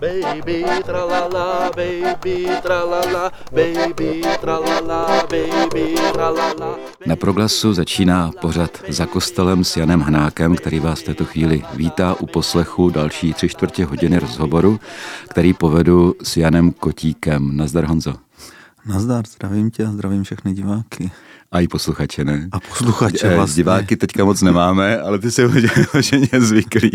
Baby tralala, baby tralala, baby tralala, baby tralala. Na proglasu začíná pořad za kostelem s Janem Hnákem, který vás v této chvíli vítá u poslechu další tři čtvrtě hodiny rozhovoru, který povedu s Janem Kotíkem. Nazdar Honzo. Nazdar, zdravím tě a zdravím všechny diváky. A i posluchače, ne? A posluchače eh, vlastně. Diváky teďka moc nemáme, ale ty jsi hodně, hodně zvyklý.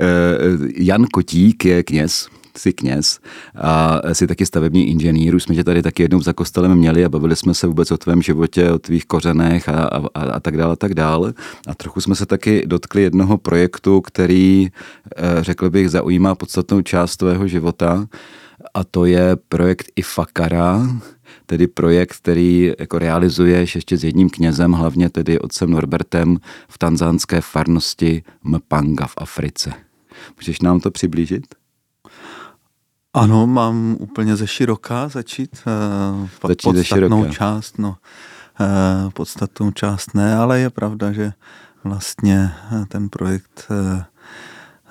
Eh, Jan Kotík je kněz, jsi kněz a jsi taky stavební inženýr. Už jsme tě tady taky jednou za kostelem měli a bavili jsme se vůbec o tvém životě, o tvých kořenech a, a, a tak dále a tak dále. A trochu jsme se taky dotkli jednoho projektu, který, eh, řekl bych, zaujímá podstatnou část tvého života a to je projekt Ifakara, tedy projekt, který jako realizuješ ještě s jedním knězem, hlavně tedy otcem Norbertem v tanzánské farnosti Mpanga v Africe. Můžeš nám to přiblížit? Ano, mám úplně ze široká začít. Uh, začít podstatnou část, no. Uh, podstatnou část ne, ale je pravda, že vlastně ten projekt uh,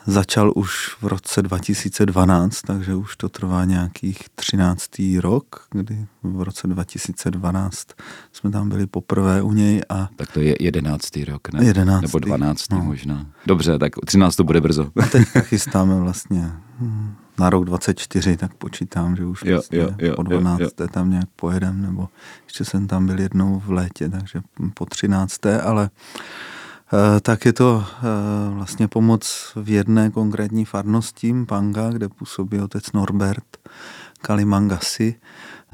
začal už v roce 2012, takže už to trvá nějakých 13. rok, kdy v roce 2012 jsme tam byli poprvé u něj. A tak to je 11. rok, ne? 11. Nebo 12. No. možná. Dobře, tak 13. to bude brzo. A teď chystáme vlastně hm, na rok 24, tak počítám, že už jo, vlastně jo, jo, po 12. Jo, jo. tam nějak pojedem, nebo ještě jsem tam byl jednou v létě, takže po 13. ale tak je to eh, vlastně pomoc v jedné konkrétní farnosti Panga, kde působí otec Norbert Kalimangasi,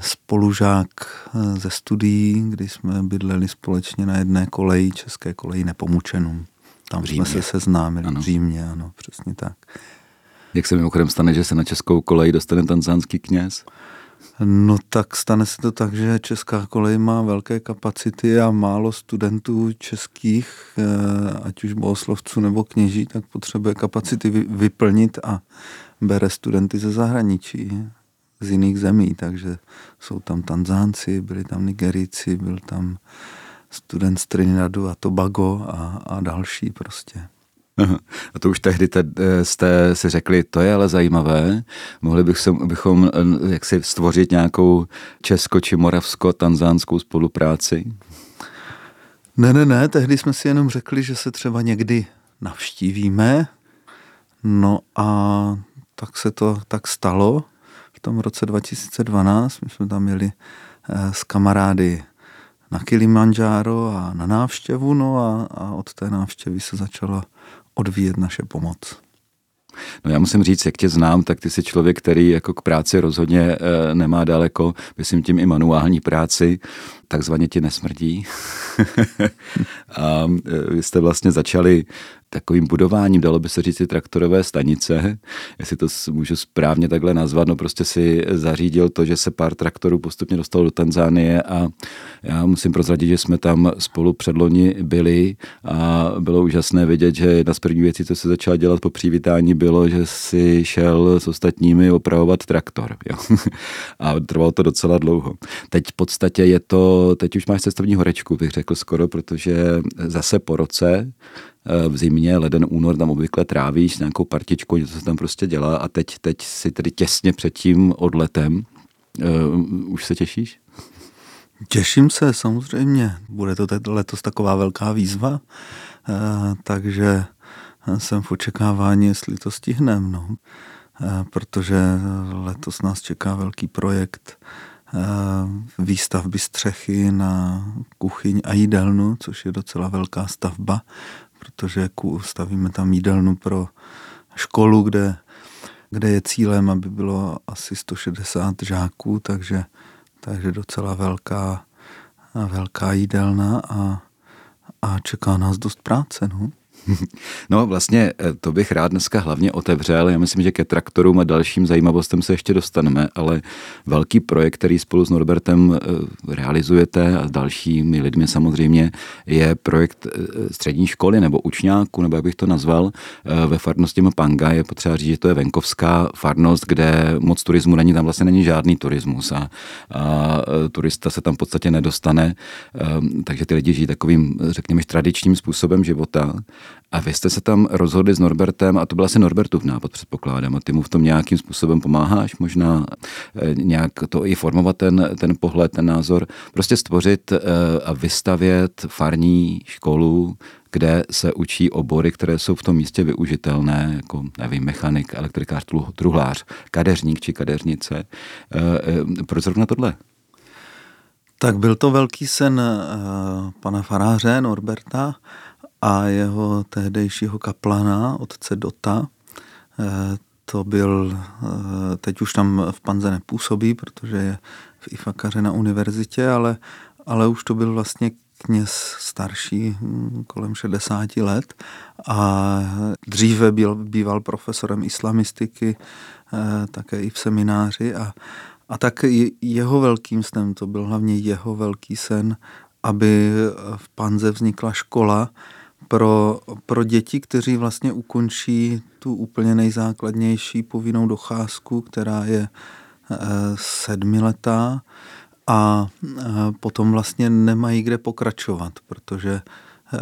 spolužák eh, ze studií, kdy jsme bydleli společně na jedné koleji, české koleji Nepomučenům. Tam jsme se seznámili ano. v Římě, ano, přesně tak. Jak se mimochodem stane, že se na českou kolej dostane tanzánský kněz? No tak stane se to tak, že Česká kolej má velké kapacity a málo studentů českých, eh, ať už bohoslovců nebo kněží, tak potřebuje kapacity vyplnit a bere studenty ze zahraničí, z jiných zemí, takže jsou tam Tanzánci, byli tam Nigeríci, byl tam student z Trinidadu a Tobago a, a další prostě. A to už tehdy te, eh, jste si řekli, to je ale zajímavé, mohli bychom, bychom eh, jak si stvořit nějakou česko- či moravsko-tanzánskou spolupráci? Ne, ne, ne, tehdy jsme si jenom řekli, že se třeba někdy navštívíme, no a tak se to tak stalo. V tom roce 2012, my jsme tam měli eh, s kamarády na Kilimanjaro a na návštěvu, no a, a od té návštěvy se začalo odvíjet naše pomoc. No já musím říct, jak tě znám, tak ty jsi člověk, který jako k práci rozhodně e, nemá daleko, myslím tím i manuální práci, takzvaně ti nesmrdí. a e, vy jste vlastně začali takovým budováním, dalo by se říct, traktorové stanice, jestli to můžu správně takhle nazvat, no prostě si zařídil to, že se pár traktorů postupně dostalo do Tanzánie a já musím prozradit, že jsme tam spolu předloni byli a bylo úžasné vidět, že jedna z prvních věcí, co se začala dělat po přivítání, bylo, že si šel s ostatními opravovat traktor. Jo. A trvalo to docela dlouho. Teď v podstatě je to, teď už máš cestovní horečku, bych řekl skoro, protože zase po roce v zimě, leden, únor tam obvykle trávíš nějakou partičku, něco se tam prostě dělá a teď, teď si tedy těsně před tím odletem. Uh, už se těšíš? Těším se, samozřejmě. Bude to letos taková velká výzva, uh, takže jsem v očekávání, jestli to stihneme, no. Uh, protože letos nás čeká velký projekt výstavby střechy na kuchyň a jídelnu, což je docela velká stavba protože stavíme tam jídelnu pro školu, kde, kde je cílem, aby bylo asi 160 žáků, takže, takže docela velká, velká jídelna a, a čeká nás dost práce. No. No vlastně eh, to bych rád dneska hlavně otevřel. Já myslím, že ke traktorům a dalším zajímavostem se ještě dostaneme, ale velký projekt, který spolu s Norbertem eh, realizujete a s dalšími lidmi samozřejmě, je projekt eh, střední školy nebo učňáku, nebo jak bych to nazval, ve farnosti Panga. Je potřeba říct, že to je venkovská farnost, kde moc turismu není, tam vlastně není žádný turismus a, a turista se tam v podstatě nedostane, takže ty lidi žijí takovým, řekněme, tradičním způsobem života. A vy jste se tam rozhodli s Norbertem, a to byl asi Norbertův nápad, předpokládám, a ty mu v tom nějakým způsobem pomáháš, možná eh, nějak to i formovat ten, ten pohled, ten názor, prostě stvořit eh, a vystavět farní školu, kde se učí obory, které jsou v tom místě využitelné, jako, nevím, mechanik, elektrikář, truhlář, kadeřník či kadeřnice. Eh, proč zrovna tohle? Tak byl to velký sen pana faráře Norberta, a jeho tehdejšího kaplana, otce Dota. Eh, to byl, eh, teď už tam v Panze nepůsobí, protože je v Ifakaře na univerzitě, ale, ale už to byl vlastně kněz starší, hm, kolem 60 let a dříve byl, býval profesorem islamistiky, eh, také i v semináři a, a tak jeho velkým snem, to byl hlavně jeho velký sen, aby v Panze vznikla škola, pro, pro děti, kteří vlastně ukončí tu úplně nejzákladnější povinnou docházku, která je eh, sedmiletá a eh, potom vlastně nemají kde pokračovat, protože eh,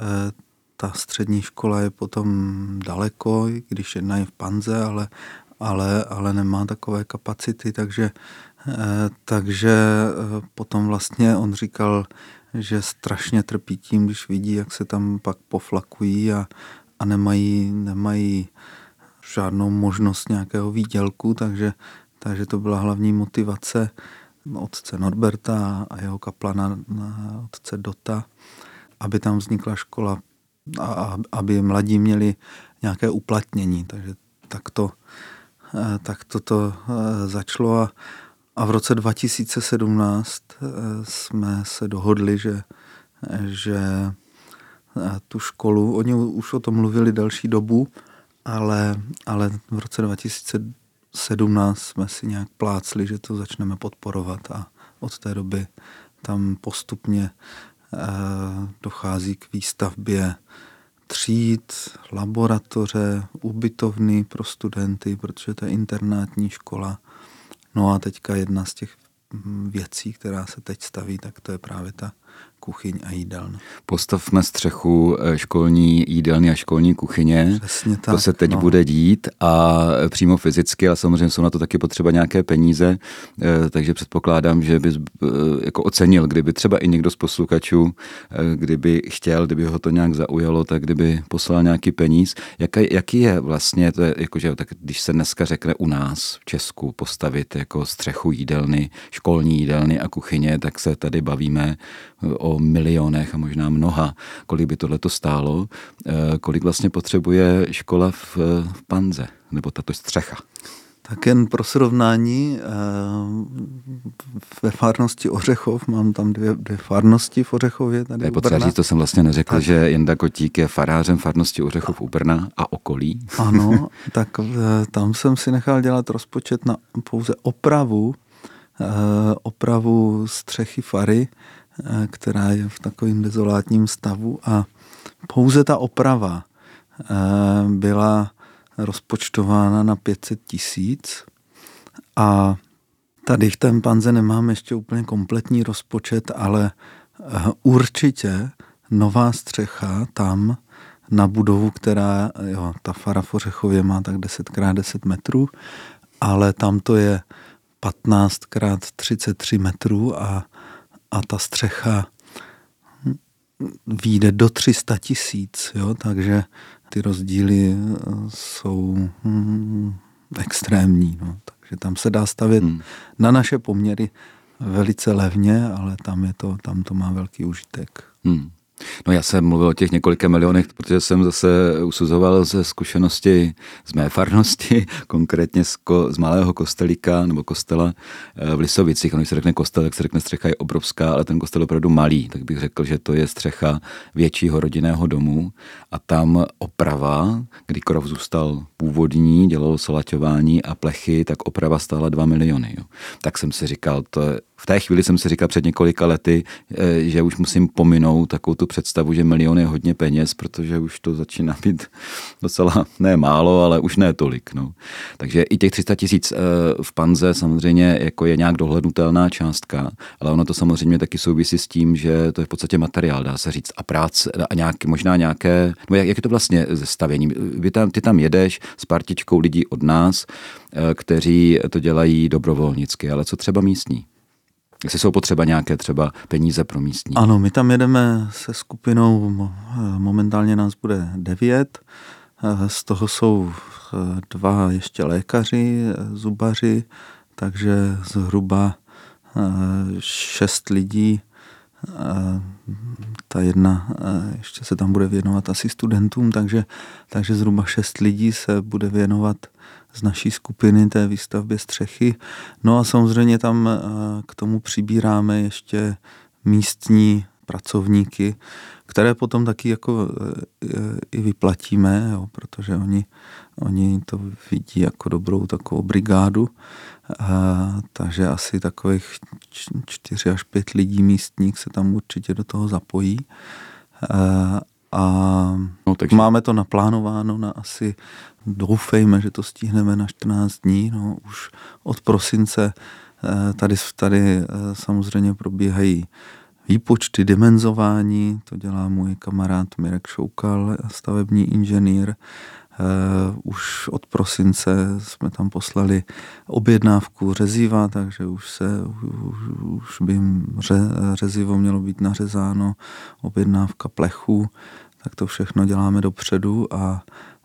ta střední škola je potom daleko, když jedna je v Panze, ale, ale, ale nemá takové kapacity, takže, takže potom vlastně on říkal, že strašně trpí tím, když vidí, jak se tam pak poflakují a, a nemají, nemají žádnou možnost nějakého výdělku, takže, takže to byla hlavní motivace otce Norberta a jeho kaplana otce Dota, aby tam vznikla škola a aby mladí měli nějaké uplatnění. Takže tak to, eh, tak to, to eh, začalo a, a v roce 2017 eh, jsme se dohodli, že, že eh, tu školu, oni už o tom mluvili další dobu, ale, ale v roce 2017 jsme si nějak plácli, že to začneme podporovat a od té doby tam postupně eh, dochází k výstavbě tříd, laboratoře, ubytovny pro studenty, protože to je internátní škola No a teďka jedna z těch věcí, která se teď staví, tak to je právě ta kuchyň a jídelna. Postavme střechu eh, školní jídelny a školní kuchyně. Přesně tak. To se teď no. bude dít a eh, přímo fyzicky, ale samozřejmě jsou na to taky potřeba nějaké peníze, eh, takže předpokládám, že bys jako ocenil, kdyby třeba i někdo z posluchačů, kdyby chtěl, kdyby ho to nějak zaujalo, tak kdyby poslal nějaký peníz. Jaký, jaký je vlastně, to je jakože, tak když se dneska řekne u nás v Česku postavit jako střechu jídelny, školní jídelny a kuchyně, tak se tady bavíme o milionech a možná mnoha, kolik by tohle to stálo, eh, kolik vlastně potřebuje škola v, v Panze, nebo tato střecha. Tak jen pro srovnání, eh, ve farnosti Ořechov, mám tam dvě, dvě farnosti v Ořechově. Tady je potřeba říct, to jsem vlastně neřekl, tak. že Jenda Kotík je farářem farnosti Ořechov u Brna a okolí. Ano, tak eh, tam jsem si nechal dělat rozpočet na pouze opravu, opravu střechy fary která je v takovém dezolátním stavu a pouze ta oprava eh, byla rozpočtována na 500 tisíc a tady v tom panze nemám ještě úplně kompletní rozpočet, ale eh, určitě nová střecha tam na budovu, která, jo, ta fara v Ořechově má tak 10x10 metrů, ale tam to je 15x33 metrů a a ta střecha výjde do 300 tisíc, jo, takže ty rozdíly eh, jsou hmm, extrémní. No. Takže tam se dá stavět hmm. na naše poměry velice levně, ale tam, je to, tam to má velký užitek. Hmm. No já jsem mluvil o těch několika milionech, protože jsem zase usuzoval ze zkušenosti z mé farnosti, konkrétně z, ko, z malého kostelíka nebo kostela eh, v Lisovicích. Když se řekne kostel, tak se řekne střecha je obrovská, ale ten kostel je opravdu malý, tak bych řekl, že to je střecha většího rodinného domu a tam oprava, kdy krov zůstal původní, dělalo salaťování a plechy, tak oprava stála 2 miliony. Jo. Tak jsem si říkal, to je, v té chvíli jsem si říkal před několika lety, eh, že už musím pominout takovou tu představu, že milion je hodně peněz, protože už to začíná být docela ne málo, ale už ne tolik. No. Takže i těch 300 tisíc eh, v Panze samozřejmě jako je nějak dohlednutelná částka, ale ono to samozřejmě taky souvisí s tím, že to je v podstatě materiál, dá se říct, a práce a nějaké, možná nějaké, no jak, jak je to vlastně ze stavění? Vy tam, ty tam jedeš s partičkou lidí od nás, eh, kteří to dělají dobrovolnicky, ale co třeba místní? Jestli jsou potřeba nějaké třeba peníze pro místní. Ano, my tam jedeme se skupinou, momentálně nás bude devět, z toho jsou eh, dva ještě lékaři, eh, zubaři, takže zhruba eh, šest lidí. Ta jedna ještě se tam bude věnovat asi studentům, takže, takže zhruba šest lidí se bude věnovat z naší skupiny té výstavbě střechy. No a samozřejmě tam eh, k tomu přibíráme ještě místní pracovníky, které potom taky jako eh, i vyplatíme, jo, protože oni, oni to vidí jako dobrou takovou brigádu, a, eh, takže asi takových čtyři až pět lidí místních se tam určitě do toho zapojí. A, a no, takže... máme to naplánováno na asi doufejme, že to stihneme na 14 dní. No, už od prosince eh, tady, tady eh, samozřejmě probíhají výpočty, dimenzování, to dělá můj kamarád Mirek Šoukal, stavební inženýr. Uh, už od prosince jsme tam poslali objednávku řeziva, takže už se už, už by ře, řezivo mělo být nařezáno, objednávka plechu, tak to všechno děláme dopředu a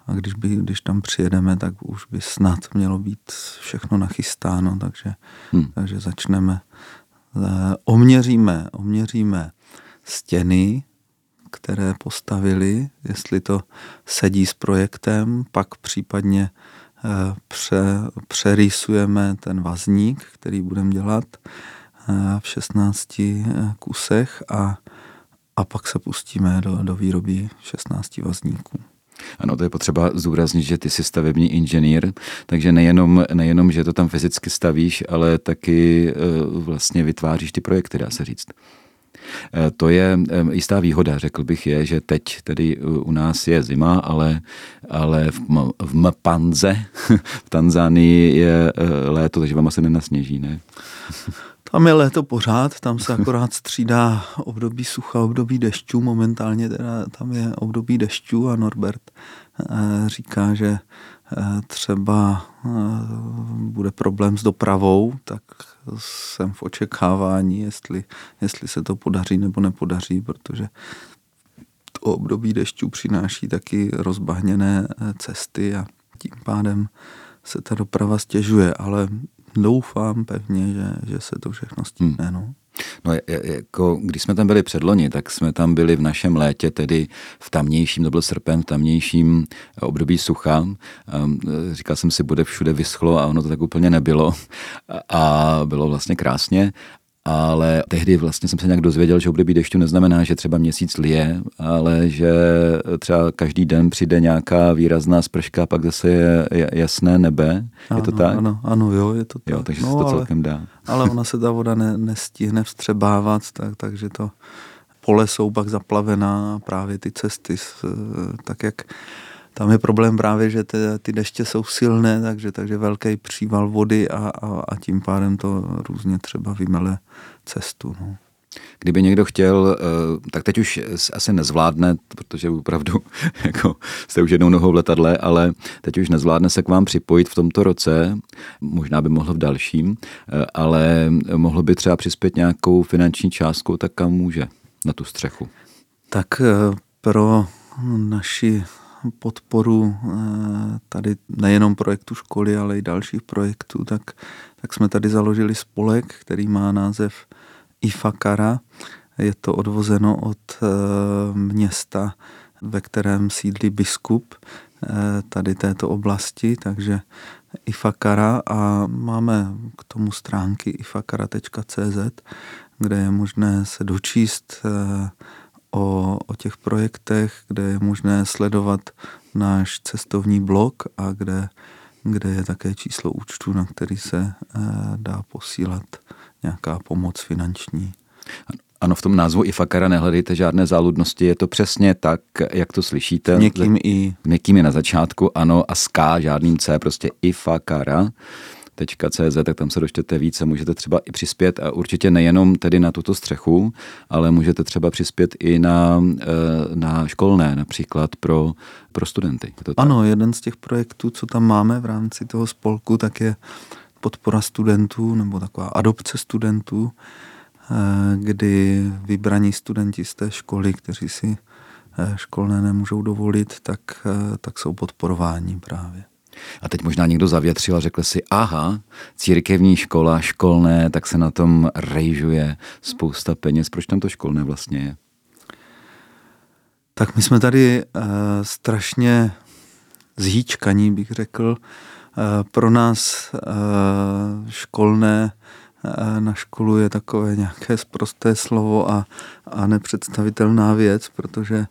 a když, by, když tam přijedeme, tak už by snad mělo být všechno nachystáno, takže, hmm. takže začneme. Eh, oměříme, oměříme stěny, které postavili, jestli to sedí s projektem, pak případně eh, pře, přerýsujeme ten vazník, který budeme dělat eh, v 16 kusech a, a pak se pustíme do, do výroby 16 vazníků. Ano, to je potřeba zúraznit, že ty jsi stavební inženýr, takže nejenom, nejenom, že to tam fyzicky stavíš, ale taky eh, vlastně vytváříš ty projekty, dá se říct. Eh, to je eh, jistá výhoda, řekl bych, je, že teď tedy u nás je zima, ale, ale v, v Mpanze, v Tanzánii je léto, takže vám asi nenasněží, ne? Tam je léto pořád, tam se akorát střídá období sucha, období dešťů, momentálně teda tam je období dešťů a Norbert eh, říká, že eh, třeba eh, bude problém s dopravou, tak jsem v očekávání, jestli, jestli se to podaří nebo nepodaří, protože to období dešťů přináší taky rozbahněné cesty a tím pádem se ta doprava stěžuje, ale doufám pevně, že, že se to všechno stihne. Hmm. No. No, jako, když jsme tam byli předloni, tak jsme tam byli v našem létě, tedy v tamnějším, to byl srpen, v tamnějším období sucha. Říkal jsem si, bude všude vyschlo a ono to tak úplně nebylo. A bylo vlastně krásně ale tehdy vlastně jsem se nějak dozvěděl, že období dešťu neznamená, že třeba měsíc lije, ale že třeba každý den přijde nějaká výrazná sprška a pak zase je jasné nebe. Ano, je to tak? Ano, ano, jo, je to tak. Jo, takže no, se to celkem dá. Ale ona se ta voda ne, nestihne vstřebávat, tak, takže to pole jsou pak zaplavená právě ty cesty, tak jak tam je problém právě, že ty, ty deště jsou silné, takže, takže velký příval vody a, a, a tím pádem to různě třeba vymele cestu. No. Kdyby někdo chtěl, eh, tak teď už asi nezvládne, protože opravdu jako jste už jednou nohou v letadle, ale teď už nezvládne se k vám připojit v tomto roce, možná by mohl v dalším, eh, ale mohl by třeba přispět nějakou finanční částku, tak kam může na tu střechu? Tak eh, pro naši podporu tady nejenom projektu školy, ale i dalších projektů, tak, tak jsme tady založili spolek, který má název IFAKARA. Je to odvozeno od města, ve kterém sídlí biskup tady této oblasti, takže Ifakara. A máme k tomu stránky ifakara.cz, kde je možné se dočíst eh, o, o těch projektech, kde je možné sledovat náš cestovní blog a kde, kde je také číslo účtu, na který se eh, dá posílat nějaká pomoc finanční. Ano, v tom názvu Ifakara nehledejte žádné záludnosti, je to přesně tak, jak to slyšíte. Někým i. Někým je na začátku, ano, a s K, žádným C, prostě Ifakara. .cz, tak tam se dočtete více, můžete třeba i přispět a určitě nejenom tedy na tuto střechu, ale můžete třeba přispět i na, eh, na školné, například pro, pro studenty. to ano, jeden z těch projektů, co tam máme v rámci toho spolku, tak je podpora studentů nebo taková adopce studentů, Eh, kdy vybraní studenti z té školy, kteří si eh, školné nemůžou dovolit, tak, eh, tak jsou podporováni právě. A teď možná někdo zavětřil a řekl si, aha, církevní škola, školné, tak se na tom rejžuje spousta peněz. Proč tam to školné vlastně je? Tak my jsme tady uh, strašně zhýčkaní, bych řekl. Uh, pro nás uh, školné na školu je takové nějaké sprosté slovo a, a nepředstavitelná věc, protože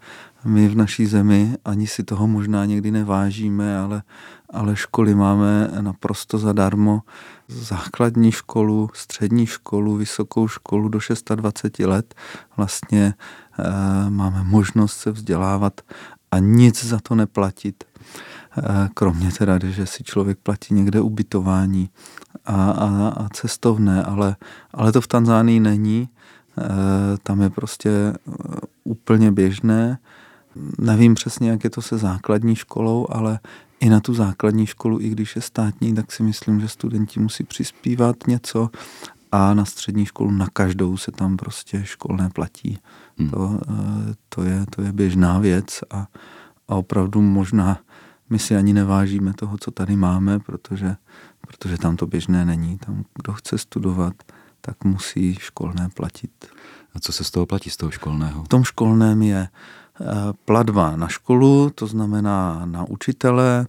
my v naší zemi ani si toho možná někdy nevážíme, ale, ale školy máme naprosto zadarmo. Základní školu, střední školu, vysokou školu do 26 let vlastně e, máme možnost se vzdělávat a nic za to neplatit. Kromě teda, že si člověk platí někde ubytování a, a, a cestovné, ale, ale to v Tanzánii není. E, tam je prostě e, úplně běžné. Nevím přesně, jak je to se základní školou, ale i na tu základní školu, i když je státní, tak si myslím, že studenti musí přispívat něco a na střední školu na každou se tam prostě školné platí. Hmm. To, e, to, je, to je běžná věc a, a opravdu možná my si ani nevážíme toho, co tady máme, protože protože tam to běžné není. Tam, kdo chce studovat, tak musí školné platit. A co se z toho platí, z toho školného? V tom školném je eh, platba na školu, to znamená na učitele,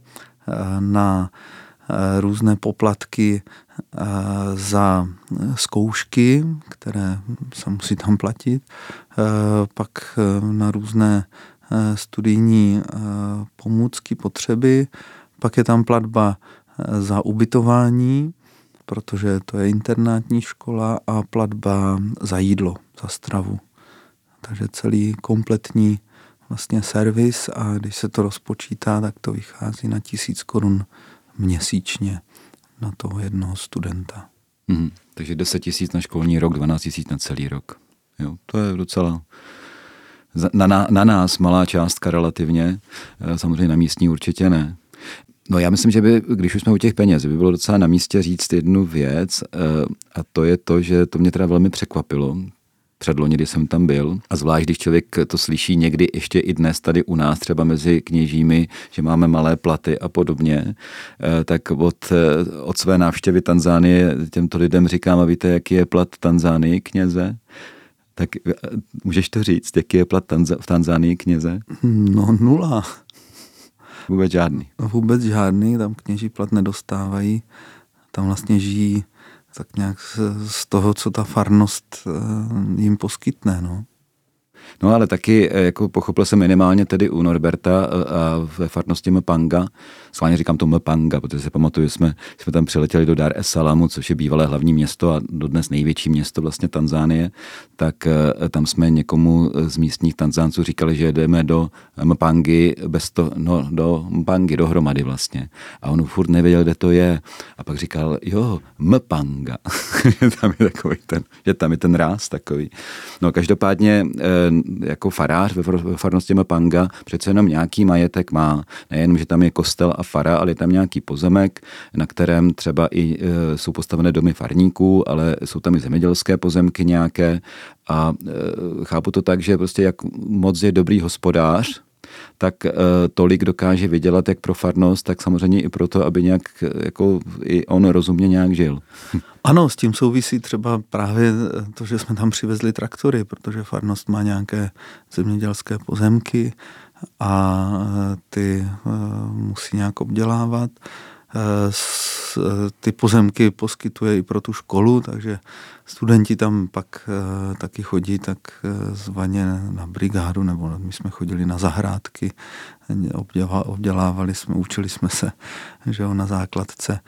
eh, na eh, různé poplatky za zkoušky, které se musí tam platit, pak na různé studijní pomůcky, potřeby, pak je tam platba za ubytování, protože to je internátní škola a platba za jídlo, za stravu. Takže celý kompletní vlastně servis a když se to rozpočítá, tak to vychází na tisíc korun měsíčně na toho jednoho studenta. Mm, takže 10 tisíc na školní rok, 12 tisíc na celý rok. Jo, to je docela na, na, na nás malá částka relativně, eh, samozřejmě na místní určitě ne. No já myslím, že by, když už jsme u těch peněz, by bylo docela na místě říct jednu věc eh, a to je to, že to mě teda velmi překvapilo, předloni, kdy jsem tam byl. A zvlášť, když člověk to slyší někdy ještě i dnes tady u nás, třeba mezi kněžími, že máme malé platy a podobně, eh, tak od, od své návštěvy Tanzánie těmto lidem říkám, a víte, jaký je plat Tanzánii kněze? Tak můžeš to říct, jaký je plat v Tanzánii kněze? No nula. Vůbec žádný. Vůbec žádný, tam kněží plat nedostávají. Tam vlastně žijí tak nějak z toho, co ta farnost eh, jim poskytne. No. No ale taky, eh, jako pochopil jsem minimálně tedy u Norberta eh, a ve farnosti Mpanga, Schválně říkám to Mpanga, protože si pamatuju, jsme, jsme tam přiletěli do Dar es Salamu, což je bývalé hlavní město a dodnes největší město vlastně Tanzánie, tak eh, tam jsme někomu z místních Tanzánců říkali, že jdeme do Mpangy bez to, no, do Mpangy dohromady vlastně. A on furt nevěděl, kde to je. A pak říkal, jo, Mpanga. tam je takový ten, že tam je ten ráz takový. No každopádně jako farář ve farnosti Mpanga přece jenom nějaký majetek má. Nejenom, že tam je kostel a fara, ale je tam nějaký pozemek, na kterém třeba i e, jsou postavené domy farníků, ale jsou tam i zemědělské pozemky nějaké a e, chápu to tak, že prostě jak moc je dobrý hospodář, tak tolik dokáže vydělat jak pro farnost, tak samozřejmě i proto, aby nějak jako i on rozumně nějak žil. Ano, s tím souvisí třeba právě to, že jsme tam přivezli traktory, protože farnost má nějaké zemědělské pozemky a ty musí nějak obdělávat ty pozemky poskytuje i pro tu školu, takže studenti tam pak eh, taky chodí tak eh, zvaně na brigádu, nebo my jsme chodili na zahrádky, obdělávali jsme, učili jsme se že jo, na základce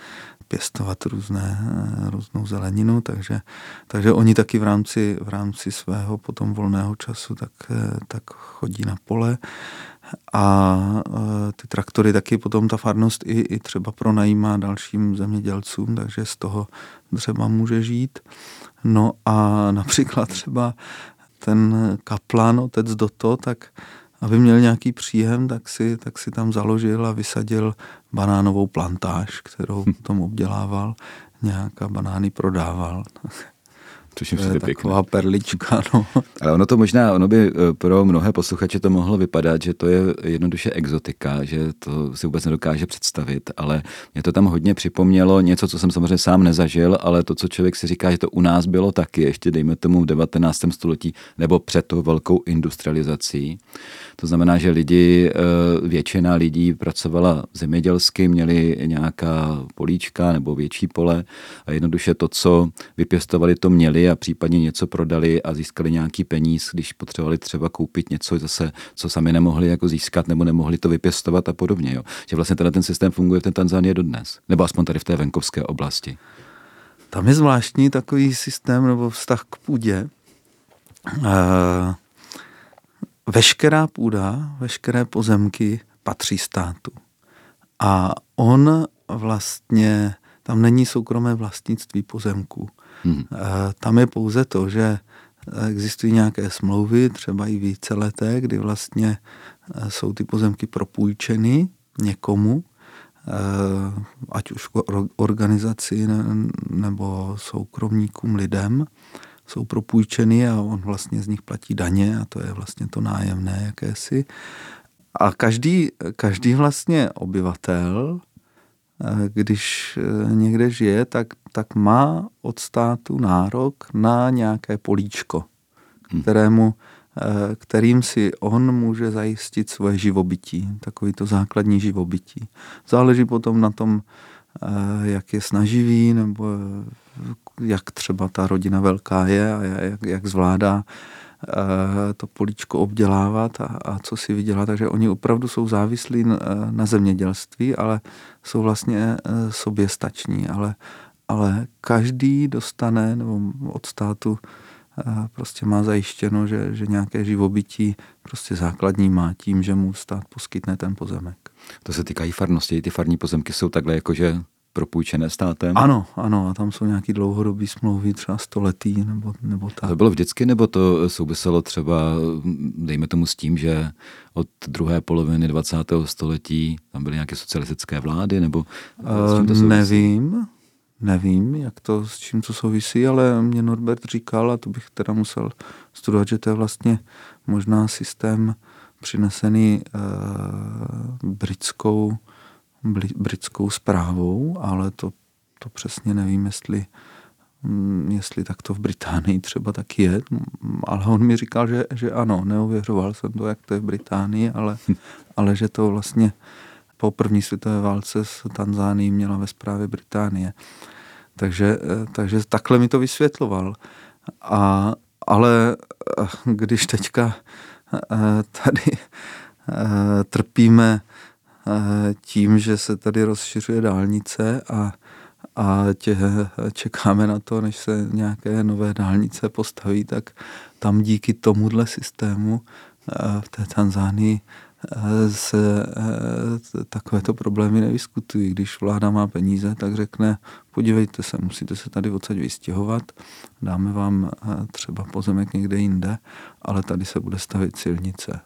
pěstovat různé, eh, různou zeleninu, takže, takže oni taky v rámci, v rámci svého potom volného času tak, tak chodí na pole a ty traktory taky potom ta farnost i, i třeba pronajímá dalším zemědělcům, takže z toho třeba může žít. No a například třeba ten kaplan, otec Doto, tak aby měl nějaký příjem, tak si, tak si tam založil a vysadil banánovou plantáž, kterou tom obdělával, nějaká banány prodával. Což je taková pěkné. perlička. No. Ale ono to možná, ono by eh, pro mnohé posluchače to mohlo vypadat, že to je jednoduše exotika, že to si vůbec nedokáže představit, ale mě to tam hodně připomnělo něco, co jsem samozřejmě sám nezažil, ale to, co člověk si říká, že to u nás bylo taky, ještě dejme tomu v 19. století, nebo před tou velkou industrializací. To znamená, že lidi, eh, většina lidí pracovala zemědělsky, měli nějaká políčka nebo větší pole a jednoduše to, co vypěstovali, to měli a případně něco prodali a získali nějaký peníz, když potřebovali třeba koupit něco zase, co sami nemohli jako získat nebo nemohli to vypěstovat a podobně. Jo. Že vlastně tenhle ten systém funguje v té Tanzánii dodnes, nebo aspoň tady v té venkovské oblasti. Tam je zvláštní takový systém nebo vztah k půdě. Uh, veškerá půda, veškeré pozemky patří státu. A on vlastně, tam není soukromé vlastnictví pozemků. Hmm. Tam je pouze to, že existují nějaké smlouvy, třeba i víceleté, kdy vlastně eh, jsou ty pozemky propůjčeny někomu, eh, ať už organizaci nebo soukromníkům, lidem, jsou propůjčeny a on vlastně z nich platí daně a to je vlastně to nájemné jakési. A každý, každý vlastně obyvatel když eh, někde žije, tak, tak má od státu nárok na nějaké políčko, hmm. kterému, eh, kterým si on může zajistit svoje živobytí, takový to základní živobytí. Záleží potom na tom, eh, jak je snaživý, nebo jak třeba ta rodina velká je a jak, jak zvládá Eh, to políčko obdělávat a, a co si vydělat. Takže oni opravdu jsou závislí na, na zemědělství, ale jsou vlastně eh, soběstační. Ale, ale každý dostane nebo od státu eh, prostě má zajištěno, že, že nějaké živobytí prostě základní má tím, že mu stát poskytne ten pozemek. To se týká i farnosti. Ty farní pozemky jsou takhle jakože propůjčené státem? Ano, ano, a tam jsou nějaký dlouhodobý smlouvy, třeba stoletý nebo, nebo tak. To bylo vždycky, nebo to souviselo třeba, dejme tomu s tím, že od druhé poloviny 20. století tam byly nějaké socialistické vlády, nebo uh, to Nevím, nevím, jak to, s čím to souvisí, ale mě Norbert říkal, a to bych teda musel studovat, že to je vlastně možná systém přinesený uh, britskou britskou zprávou, ale to, to přesně nevím, jestli, mm, jestli tak to v Británii třeba taky je, ale on mi říkal, že, že ano, neověřoval jsem to, jak to je v Británii, ale, ale že to vlastně po první světové válce s Tanzánií měla ve zprávě Británie. Takže, takže takhle mi to vysvětloval. A, ale když teďka eh, tady eh, trpíme tím, že se tady rozšiřuje dálnice a, a tě, čekáme na to, než se nějaké nové dálnice postaví, tak tam díky tomuhle systému v té Tanzánii se takovéto problémy nevyskutují. Když vláda má peníze, tak řekne, podívejte se, musíte se tady odsaď vystěhovat, dáme vám třeba pozemek někde jinde, ale tady se bude stavit silnice.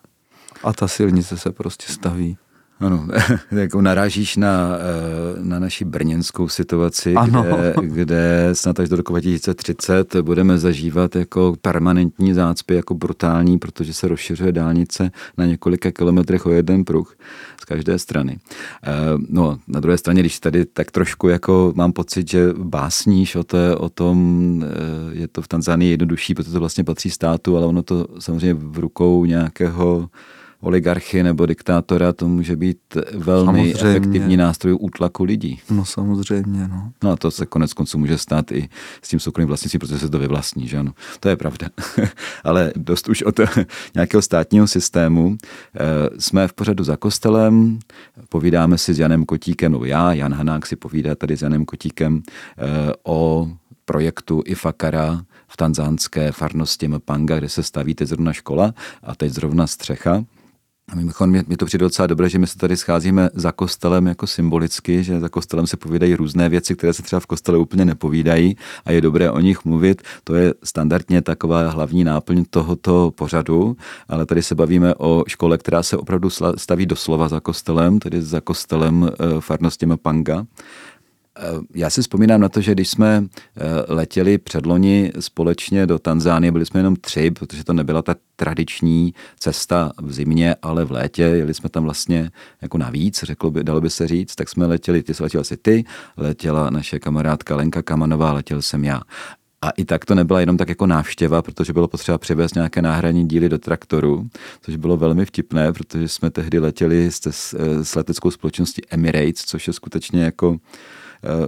A ta silnice se prostě staví Ano, jako narážíš na, eh, na naši brněnskou situaci, ano. Kde, kde snad až do roku 2030 budeme zažívat jako permanentní zácpy, jako brutální, protože se rozšiřuje dálnice na několika kilometrech o jeden pruh z každé strany. Eh, no, na druhé straně, když tady tak trošku jako mám pocit, že básníš o, té, o tom, eh, je to v Tanzánii jednodušší, protože to vlastně patří státu, ale ono to samozřejmě v rukou nějakého oligarchy nebo diktátora, to může být velmi samozřejmě. efektivní nástroj útlaku lidí. No samozřejmě, no. No a to se konec konců může stát i s tím soukromým vlastnictvím, protože se to vyvlastní, že ano. To je pravda. Ale dost už od nějakého státního systému. Eh, jsme v pořadu za kostelem, povídáme si s Janem Kotíkem, nebo já, Jan Hanák si povídá tady s Janem Kotíkem eh, o projektu Ifakara v tanzánské farnosti Mpanga, kde se staví teď zrovna škola a teď zrovna střecha. Mimochodem, mě, mě to přijde docela dobré, že my se tady scházíme za kostelem jako symbolicky, že za kostelem se povídají různé věci, které se třeba v kostele úplně nepovídají a je dobré o nich mluvit. To je standardně taková hlavní náplň tohoto pořadu, ale tady se bavíme o škole, která se opravdu staví doslova za kostelem, tedy za kostelem eh, farnosti Panga. Já si vzpomínám na to, že když jsme eh, letěli předloni společně do Tanzánie, byli jsme jenom tři, protože to nebyla ta tradiční cesta v zimě, ale v létě, jeli jsme tam vlastně jako navíc, řeklo by, dalo by se říct, tak jsme letěli, ty jsi letěla si ty, letěla naše kamarádka Lenka Kamanová, letěl jsem já. A i tak to nebyla jenom tak jako návštěva, protože bylo potřeba přivést nějaké náhradní díly do traktoru, což bylo velmi vtipné, protože jsme tehdy letěli s, s leteckou společností Emirates, což je skutečně jako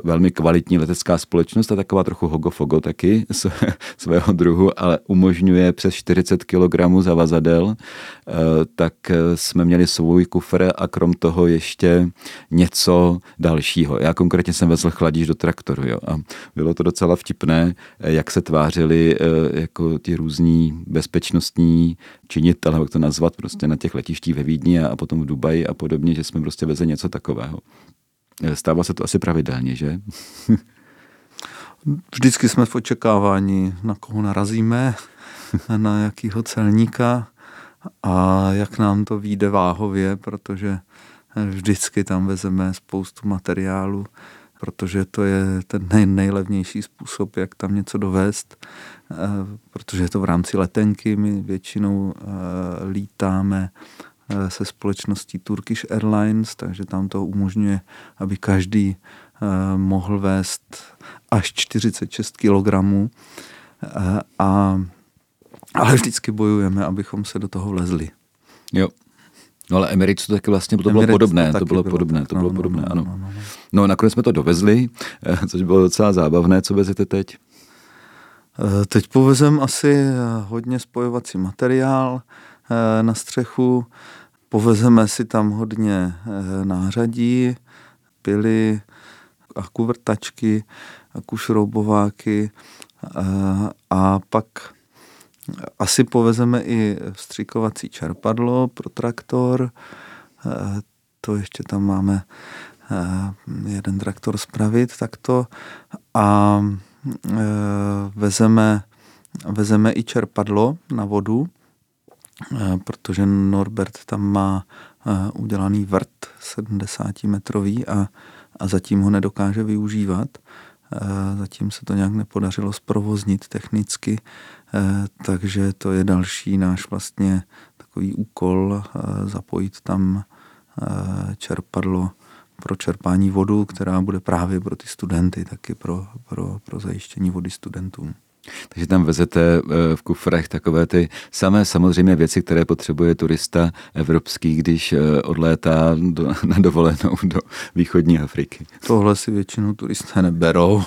velmi kvalitní letecká společnost a taková trochu hogofogo taky svého druhu, ale umožňuje přes 40 kg zavazadel, eh, tak eh, jsme měli svůj kufr a krom toho ještě něco dalšího. Já konkrétně jsem vezl chladíš do traktoru jo, a bylo to docela vtipné, jak se tvářili jako ti různí bezpečnostní činitelé, jak to nazvat, prostě na těch letištích ve Vídni a potom v Dubaji a podobně, že jsme prostě vezli něco takového. Stává se to asi pravidelně, že? Vždycky jsme v očekávání, na koho narazíme, na jakýho celníka a jak nám to vyjde váhově, protože vždycky tam vezeme spoustu materiálu, protože to je ten nej, nejlevnější způsob, jak tam něco dovést, eh, protože je to v rámci letenky, my většinou eh, lítáme Eh, se společností Turkish Airlines, takže tam to umožňuje, aby každý eh, mohl vést až 46 kg. Eh, a, ale vždycky bojujeme, abychom se do toho vlezli. Jo. No ale Emirates to taky vlastně, to bylo podobné, to, to bylo, bylo podobné, to bylo no, podobné, no, ano. No, no, no. no nakonec jsme to dovezli, což bylo docela zábavné, co vezete teď? Teď povezem asi hodně spojovací materiál na střechu, Povezeme si tam hodně eh, nářadí, pily a kuvrtačky a kušroubováky a, eh, a pak asi povezeme i vstřikovací čerpadlo pro traktor. Eh, to ještě tam máme jeden traktor spravit takto. A vezeme, vezeme i čerpadlo na vodu, Eh, protože Norbert tam má eh, udělaný vrt 70 metrový a, a zatím ho nedokáže využívat. Eh, zatím se to nějak nepodařilo zprovoznit technicky, takže to je další náš vlastně takový úkol zapojit tam čerpadlo pro čerpání vodu, která bude právě pro ty studenty, taky pro, pro, pro zajištění vody studentům. Takže tam vezete eh, v kufrech takové ty samé samozřejmě věci, které potřebuje turista evropský, když eh, odlétá do, na dovolenou do východní Afriky. Tohle si většinou turisté neberou.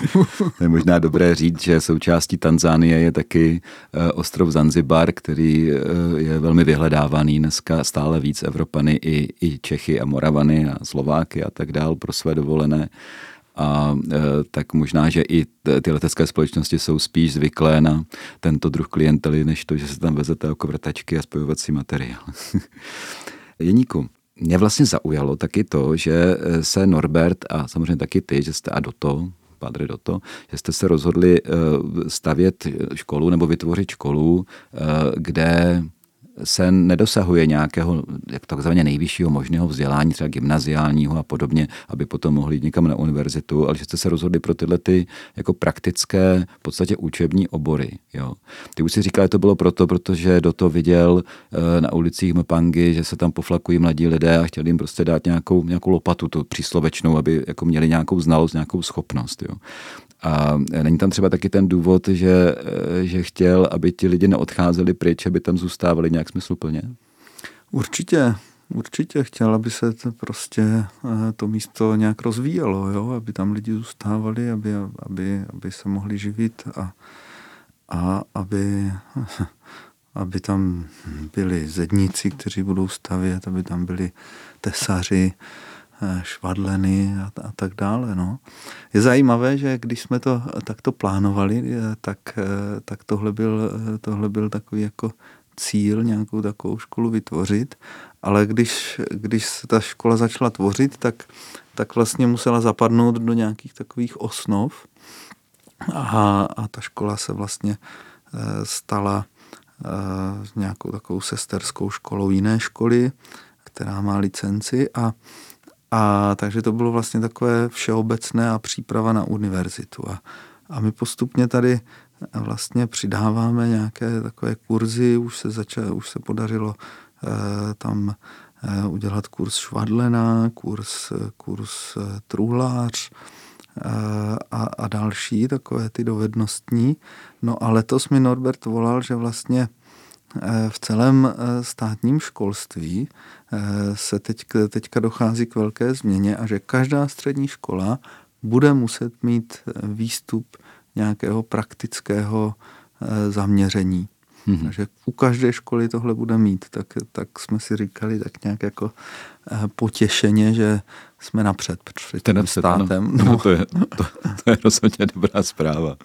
je možná dobré říct, že součástí Tanzánie je taky eh, ostrov Zanzibar, který je velmi vyhledávaný dneska stále víc Evropany i, i Čechy a Moravany a Slováky a tak dál pro své dovolené a e, tak možná, že i ty letecké společnosti jsou spíš zvyklé na tento druh klientely, než to, že se tam vezete jako vrtačky a spojovací materiál. Jeníku, mě vlastně zaujalo taky to, že se Norbert a samozřejmě taky ty, že jste a do to, Padre Doto, že jste se rozhodli e, stavět školu nebo vytvořit školu, e, kde se nedosahuje nějakého jak takzvaně nejvyššího možného vzdělání, třeba gymnaziálního a podobně, aby potom mohli jít někam na univerzitu, ale že jste se rozhodli pro tyhle ty jako praktické, v podstatě učební obory. Jo. Ty už si říkal, že to bylo proto, protože do toho viděl eh, na ulicích Mpangy, že se tam poflakují mladí lidé a chtěli jim prostě dát nějakou, nějakou lopatu, tu příslovečnou, aby jako měli nějakou znalost, nějakou schopnost. Jo. A není tam třeba taky ten důvod, že, že chtěl, aby ti lidi neodcházeli pryč, aby tam zůstávali nějak smysluplně? Určitě, určitě chtěl, aby se to prostě eh, to místo nějak rozvíjelo, jo? aby tam lidi zůstávali, aby, aby, aby se mohli živit a, a aby, aby tam byli zedníci, kteří budou stavět, aby tam byli tesaři, Eh, švadleny a, a tak dále. No. Je zajímavé, že když jsme to takto plánovali, eh, tak, eh, tak tohle, byl, tohle byl takový jako cíl nějakou takovou školu vytvořit, ale když, když se ta škola začala tvořit, tak, tak vlastně musela zapadnout do nějakých takových osnov a, a ta škola se vlastně stala nějakou takovou sesterskou školou jiné školy, která má licenci a a takže to bylo vlastně takové všeobecné a příprava na univerzitu. A, a my postupně tady vlastně přidáváme nějaké takové kurzy, už se, začal, už se podařilo eh, tam eh, udělat kurz švadlena, kurz, kurz eh, truhlář eh, a, a další takové ty dovednostní. No a letos mi Norbert volal, že vlastně Eh, v celém eh, státním školství eh, se teď, teďka dochází k velké změně a že každá střední škola bude muset mít výstup nějakého praktického zaměření. Mm-hmm. Takže u každé školy tohle bude mít, tak, tak jsme si říkali tak nějak jako potěšeně, že jsme napřed před tím státem. No, no. To, je, to, to je rozhodně dobrá zpráva.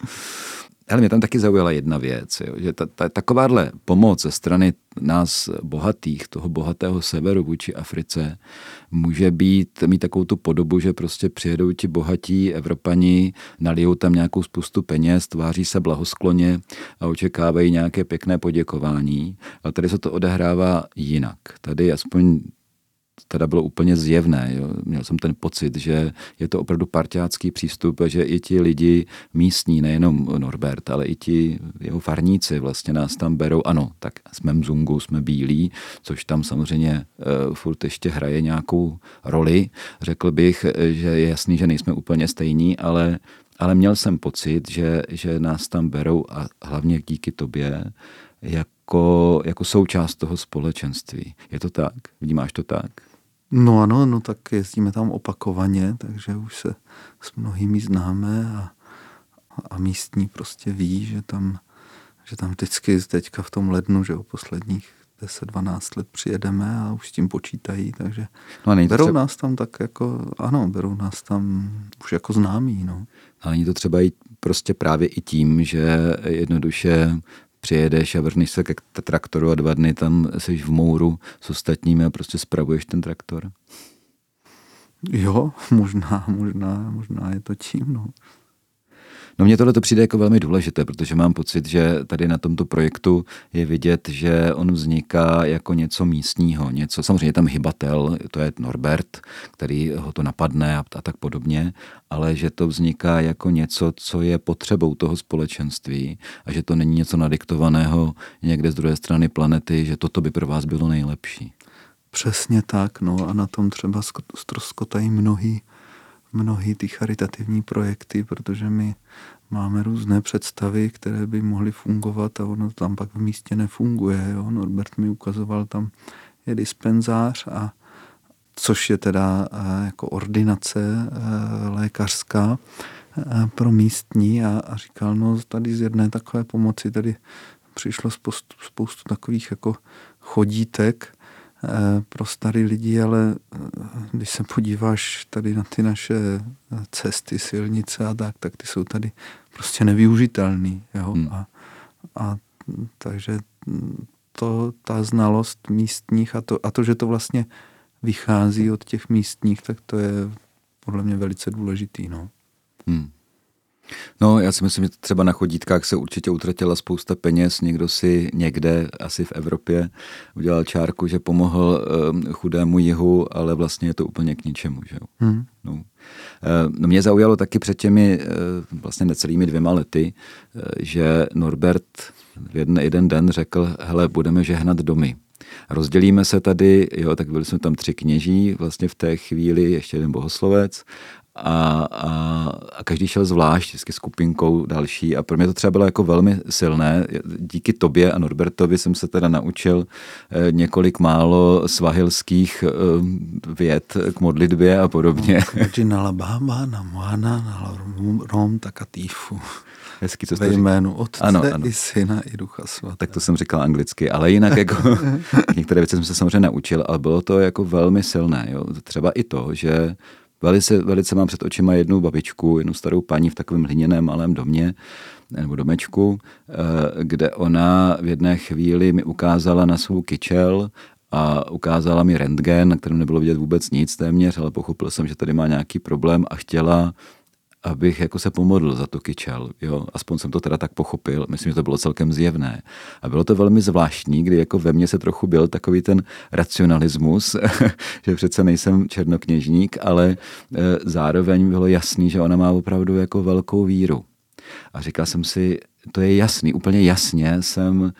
Ale mě tam taky zaujala jedna věc, jo, že ta, ta, takováhle pomoc ze strany nás bohatých, toho bohatého severu vůči Africe, může být, mít takovou tu podobu, že prostě přijedou ti bohatí Evropani, nalijou tam nějakou spoustu peněz, tváří se blahoskloně a očekávají nějaké pěkné poděkování. A tady se to odehrává jinak. Tady aspoň teda bylo úplně zjevné. Jo. Měl jsem ten pocit, že je to opravdu partiácký přístup, že i ti lidi místní, nejenom Norbert, ale i ti jeho farníci vlastně nás tam berou. Ano, tak jsme mzungu, jsme bílí, což tam samozřejmě uh, furt ještě hraje nějakou roli. Řekl bych, že je jasný, že nejsme úplně stejní, ale ale měl jsem pocit, že, že nás tam berou a hlavně díky tobě jako, jako součást toho společenství. Je to tak? Vnímáš to tak? No ano, no tak jezdíme tam opakovaně, takže už se s mnohými známe a, a místní prostě ví, že tam, že tam vždycky teďka v tom lednu, že o posledních 10-12 let přijedeme a už s tím počítají, takže no berou třeba... nás tam tak jako, ano, berou nás tam už jako známí, no. A není to třeba i prostě právě i tím, že jednoduše přijedeš a vrneš se ke traktoru a dva dny tam jsi v mouru s ostatními a prostě spravuješ ten traktor? Jo, možná, možná, možná je to tím, no. No mně tohle to přijde jako velmi důležité, protože mám pocit, že tady na tomto projektu je vidět, že on vzniká jako něco místního, něco, samozřejmě tam hybatel, to je Norbert, který ho to napadne a, a tak podobně, ale že to vzniká jako něco, co je potřebou toho společenství a že to není něco nadiktovaného někde z druhé strany planety, že toto by pro vás bylo nejlepší. Přesně tak, no a na tom třeba ztroskotají mnohý mnohý ty charitativní projekty, protože my máme různé představy, které by mohly fungovat a ono tam pak v místě nefunguje. Jo? Norbert mi ukazoval, tam je dispenzář a což je teda eh, jako ordinace eh, lékařská eh, pro místní a, říkal, no tady z jedné takové pomoci tady přišlo spoustu, spoustu takových jako chodítek, pro starý lidi, ale eh, když se podíváš tady na ty naše eh, cesty, silnice a tak, tak ty jsou tady prostě nevyužitelný. Jo? Hmm. A, a takže to, ta znalost místních a to, a to, že to vlastně vychází od těch místních, tak to je podle mě velice důležitý. No. Hmm. No, já si myslím, že třeba na chodítkách se určitě utratila spousta peněz. Někdo si někde, asi v Evropě, udělal čárku, že pomohl uh, chudému jihu, ale vlastně je to úplně k ničemu. Že? Hmm. No. Uh, no mě zaujalo taky před těmi uh, vlastně necelými dvěma lety, uh, že Norbert v jeden, jeden den řekl, hele, budeme žehnat domy. Rozdělíme se tady, jo, tak byli jsme tam tři kněží, vlastně v té chvíli ještě jeden bohoslovec a, a, a každý šel zvlášť, vždycky skupinkou další a pro mě to třeba bylo jako velmi silné. Díky tobě a Norbertovi jsem se teda naučil eh, několik málo svahilských eh, věd k modlitbě a podobně. rom takatifu. Hezky, co Ve jménu Otce ano, ano. i Syna i Ducha Svatého. Tak to jsem říkal anglicky, ale jinak jako některé věci jsem se samozřejmě naučil, ale bylo to jako velmi silné. Jo. Třeba i to, že Velice, velice mám před očima jednu babičku, jednu starou paní v takovém hliněném malém domě nebo domečku, eh, kde ona v jedné chvíli mi ukázala na svou kyčel a ukázala mi rentgen, na kterém nebylo vidět vůbec nic téměř, ale pochopil jsem, že tady má nějaký problém a chtěla abych jako se pomodl za to kyčel, jo, aspoň jsem to teda tak pochopil, myslím, že to bylo celkem zjevné. A bylo to velmi zvláštní, kdy jako ve mně se trochu byl takový ten racionalismus, že přece nejsem černokněžník, ale e, zároveň bylo jasný, že ona má opravdu jako velkou víru. A říkal jsem si, to je jasný, úplně jasně jsem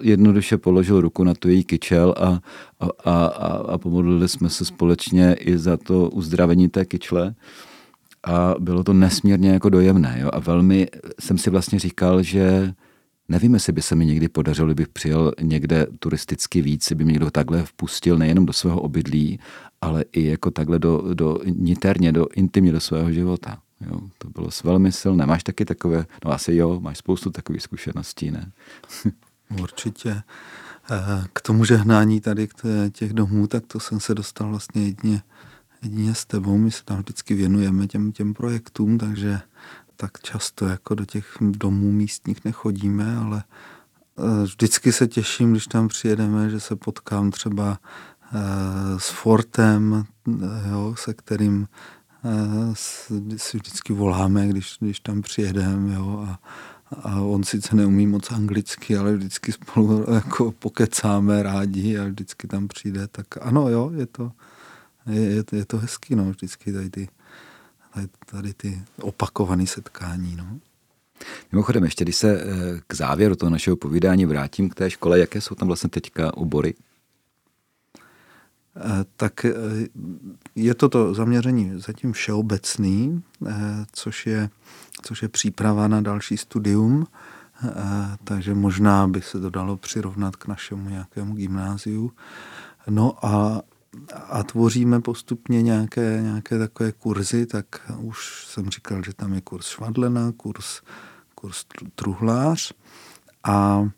jednoduše položil ruku na tu její kyčel a, a, a, a pomodlili jsme se společně i za to uzdravení té kyčle a bylo to nesmírně jako dojemné. Jo? A velmi jsem si vlastně říkal, že nevím, jestli by se mi někdy podařilo, kdybych přijel někde turisticky víc, by mě někdo takhle vpustil nejenom do svého obydlí, ale i jako takhle do, do niterně, do intimně do svého života. Jo, to bylo velmi silné. Máš taky takové, no asi jo, máš spoustu takových zkušeností, ne? Určitě. Eh, k tomu žehnání tady k těch domů, tak to jsem se dostal vlastně jedině jedině s tebou, my se tam vždycky věnujeme těm, těm projektům, takže tak často jako do těch domů místních nechodíme, ale eh, vždycky se těším, když tam přijedeme, že se potkám třeba eh, s Fortem, eh, jo, se kterým si vždycky voláme, když, když tam přijedeme, jo, a, a on sice neumí moc anglicky, ale vždycky spolu jako pokecáme rádi a vždycky tam přijde, tak ano, jo, je to, je, je, je to hezký, no, vždycky tady ty, tady, tady ty opakované setkání, no. Mimochodem, ještě když se eh, k závěru toho našeho povídání vrátím k té škole, jaké jsou tam vlastně teďka obory? Eh, tak eh, je to to zaměření zatím všeobecný, což je, což je příprava na další studium, takže možná by se to dalo přirovnat k našemu nějakému gymnáziu. No a a tvoříme postupně nějaké, nějaké takové kurzy, tak už jsem říkal, že tam je kurz švadlena, kurz, kurz truhlář a,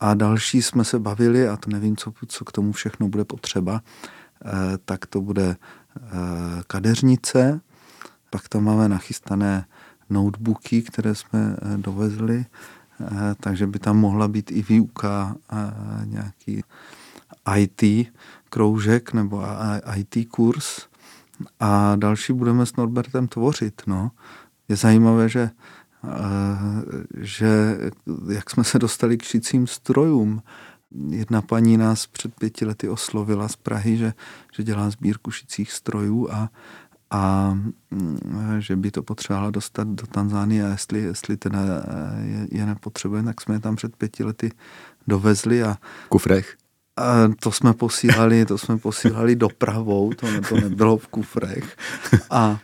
a další jsme se bavili, a to nevím, co, co k tomu všechno bude potřeba, eh, tak to bude eh, kadeřnice, pak tam máme nachystané notebooky, které jsme eh, dovezli, eh, takže by tam mohla být i výuka nějaký IT kroužek nebo IT kurz a další budeme s Norbertem tvořit. No. Je zajímavé, že, eh, že jak jsme se dostali k šicím strojům, Jedna paní nás před pěti lety oslovila z Prahy, že, že dělá sbírku šicích strojů a, a mm, že by to potřebovala dostat do Tanzánie a jestli, jestli teda eh, je, je nepotřebuje, tak jsme je tam před pěti lety dovezli. A, Kufrech? A to jsme posílali, to jsme posílali dopravou, to, to nebylo v kufrech. A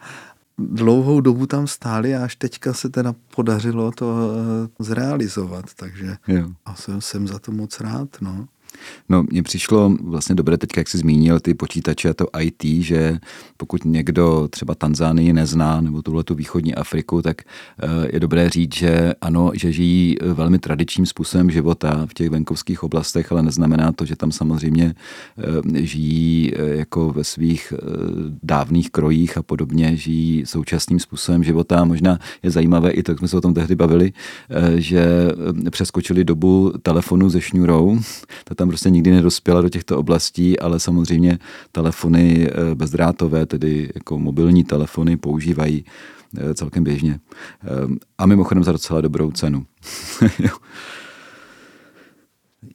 dlouhou dobu tam stáli a až teďka se teda podařilo to eh, zrealizovat, takže jo. a jsem, jsem za to moc rád. No. No, mně přišlo vlastně dobré teď, jak jsi zmínil ty počítače a to IT, že pokud někdo třeba Tanzánii nezná nebo tuhle tu východní Afriku, tak eh, je dobré říct, že ano, že žijí eh, velmi tradičním způsobem života v těch venkovských oblastech, ale neznamená to, že tam samozřejmě eh, žijí jako ve svých dávných krojích a podobně, žijí současným způsobem života. Možná je zajímavé i to, jak jsme se o tom tehdy bavili, že přeskočili dobu telefonu ze šňurou, ta tam prostě nikdy nedospěla do těchto oblastí, ale samozřejmě telefony eh, bezdrátové, tedy jako mobilní telefony, používají celkem běžně. A mimochodem za docela dobrou cenu.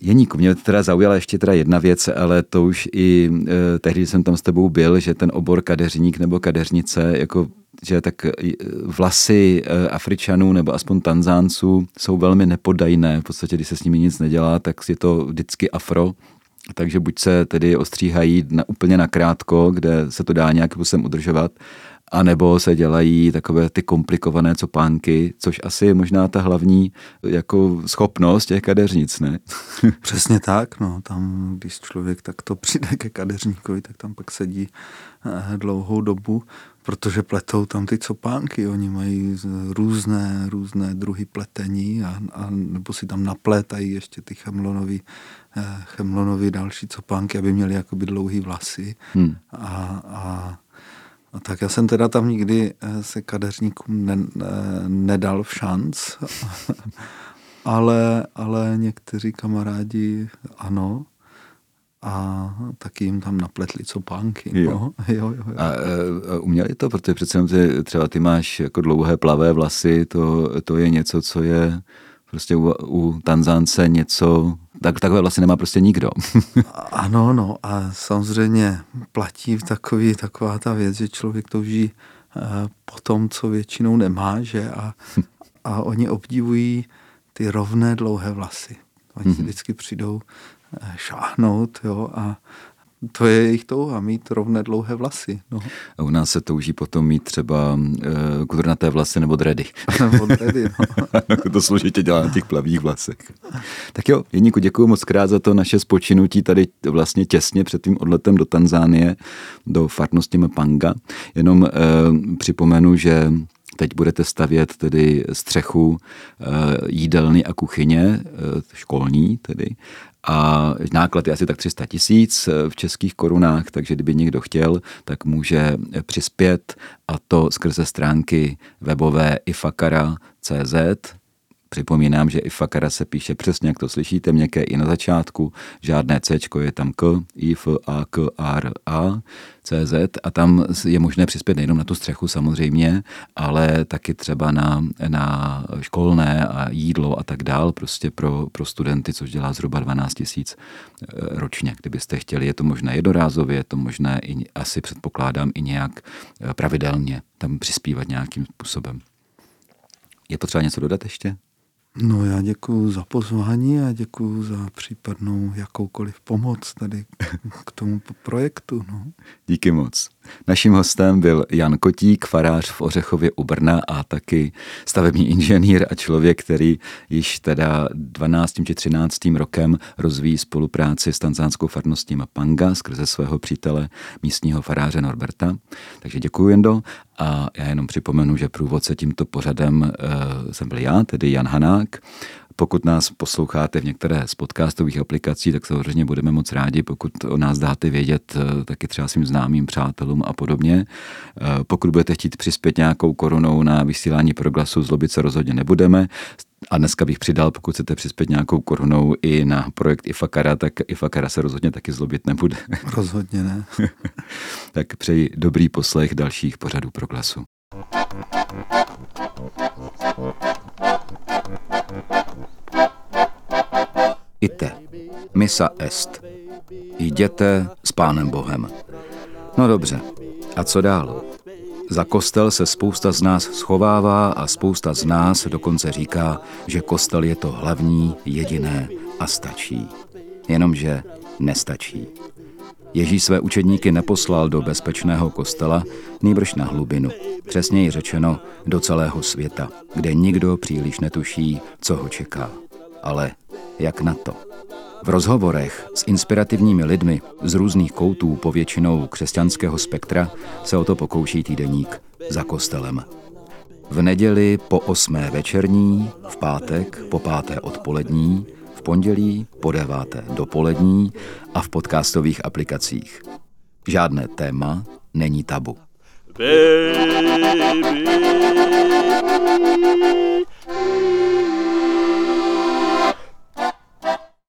Jeníku, mě teda zaujala ještě teda jedna věc, ale to už i e, tehdy, jsem tam s tebou byl, že ten obor kadeřník nebo kadeřnice, jako že tak vlasy Afričanů nebo aspoň Tanzánců jsou velmi nepodajné. V podstatě, když se s nimi nic nedělá, tak je to vždycky afro. Takže buď se tedy ostříhají na, úplně nakrátko, kde se to dá nějakým způsobem udržovat, a nebo se dělají takové ty komplikované copánky, což asi je možná ta hlavní jako schopnost těch kadeřnic, ne? Přesně tak, no, tam, když člověk takto přijde ke kadeřníkovi, tak tam pak sedí eh, dlouhou dobu, protože pletou tam ty copánky, oni mají různé, různé druhy pletení a, a nebo si tam naplétají ještě ty chemlonový, eh, chemlonový další copánky, aby měli jakoby dlouhý vlasy hmm. a, a No tak já jsem teda tam nikdy eh, se kadeřníkům ne, ne, nedal v šanc, ale, ale někteří kamarádi ano a taky jim tam napletli copánky. Jo. No. jo, jo, jo. A, eh, a uměli to, protože přece třeba ty máš jako dlouhé plavé vlasy, to, to je něco, co je prostě u, u Tanzánce něco, tak, takové vlastně nemá prostě nikdo. ano, no a samozřejmě platí takový, taková ta věc, že člověk touží uh, po tom, co většinou nemá, že a, a oni obdivují ty rovné dlouhé vlasy. Oni mm-hmm. vždycky přijdou uh, šáhnout, jo, a to je jejich touha, mít rovné dlouhé vlasy. No. A u nás se touží potom mít třeba uh, kudrnaté vlasy nebo dredy. nebo dredy, no. to složitě dělá na těch plavých vlasech. Tak jo, Jeníku, děkuji moc krát za to naše spočinutí tady vlastně těsně před tím odletem do Tanzánie, do farnosti Mpanga. Jenom uh, připomenu, že Teď budete stavět tedy střechu jídelny a kuchyně, školní tedy, a náklad je asi tak 300 tisíc v českých korunách, takže kdyby někdo chtěl, tak může přispět a to skrze stránky webové ifakara.cz Připomínám, že i fakara se píše přesně, jak to slyšíte, měkké i na začátku, žádné C, je tam K, I, F, A, K, R, A, C, Z a tam je možné přispět nejenom na tu střechu samozřejmě, ale taky třeba na, na školné a jídlo a tak dál, prostě pro, pro studenty, což dělá zhruba 12 tisíc eh, ročně. Kdybyste chtěli, je to možné jednorázově, je to možné i, asi předpokládám i nějak eh, pravidelně tam přispívat nějakým způsobem. Je potřeba něco dodat ještě? No já děkuji za pozvání a děkuji za případnou jakoukoliv pomoc tady k tomu projektu. No. Díky moc. Naším hostem byl Jan Kotík, farář v Ořechově u Brna a taky stavební inženýr a člověk, který již teda 12. či 13. rokem rozvíjí spolupráci s tanzánskou farností Mapanga skrze svého přítele místního faráře Norberta. Takže děkuji Jendo a já jenom připomenu, že průvodce tímto pořadem uh, jsem byl já, tedy Jan Hanák. Pokud nás posloucháte v některé z podcastových aplikací, tak samozřejmě budeme moc rádi, pokud o nás dáte vědět eh, taky třeba svým známým přátelům a podobně. Eh, pokud budete chtít přispět nějakou korunou na vysílání proglasu, zlobit se rozhodně nebudeme. A dneska bych přidal, pokud chcete přispět nějakou korunou i na projekt Ifakara, tak Ifakara se rozhodně taky zlobit nebude. Rozhodně ne. tak přeji dobrý poslech dalších pořadů proglasu. Ite, misa est. Jděte s Pánem Bohem. No dobře, a co dál? Za kostel se spousta z nás schovává a spousta z nás dokonce říká, že kostel je to hlavní, jediné a stačí. Jenomže nestačí. Ježíš své učedníky neposlal do bezpečného kostela, nýbrž na hlubinu, přesněji řečeno do celého světa, kde nikdo příliš netuší, co ho čeká ale jak na to. V rozhovorech s inspirativními lidmi z různých koutů povětšinou křesťanského spektra se o to pokouší týdeník za kostelem. V neděli po osmé večerní, v pátek po páté odpolední, v pondělí po deváté dopolední a v podcastových aplikacích. Žádné téma není tabu. Baby.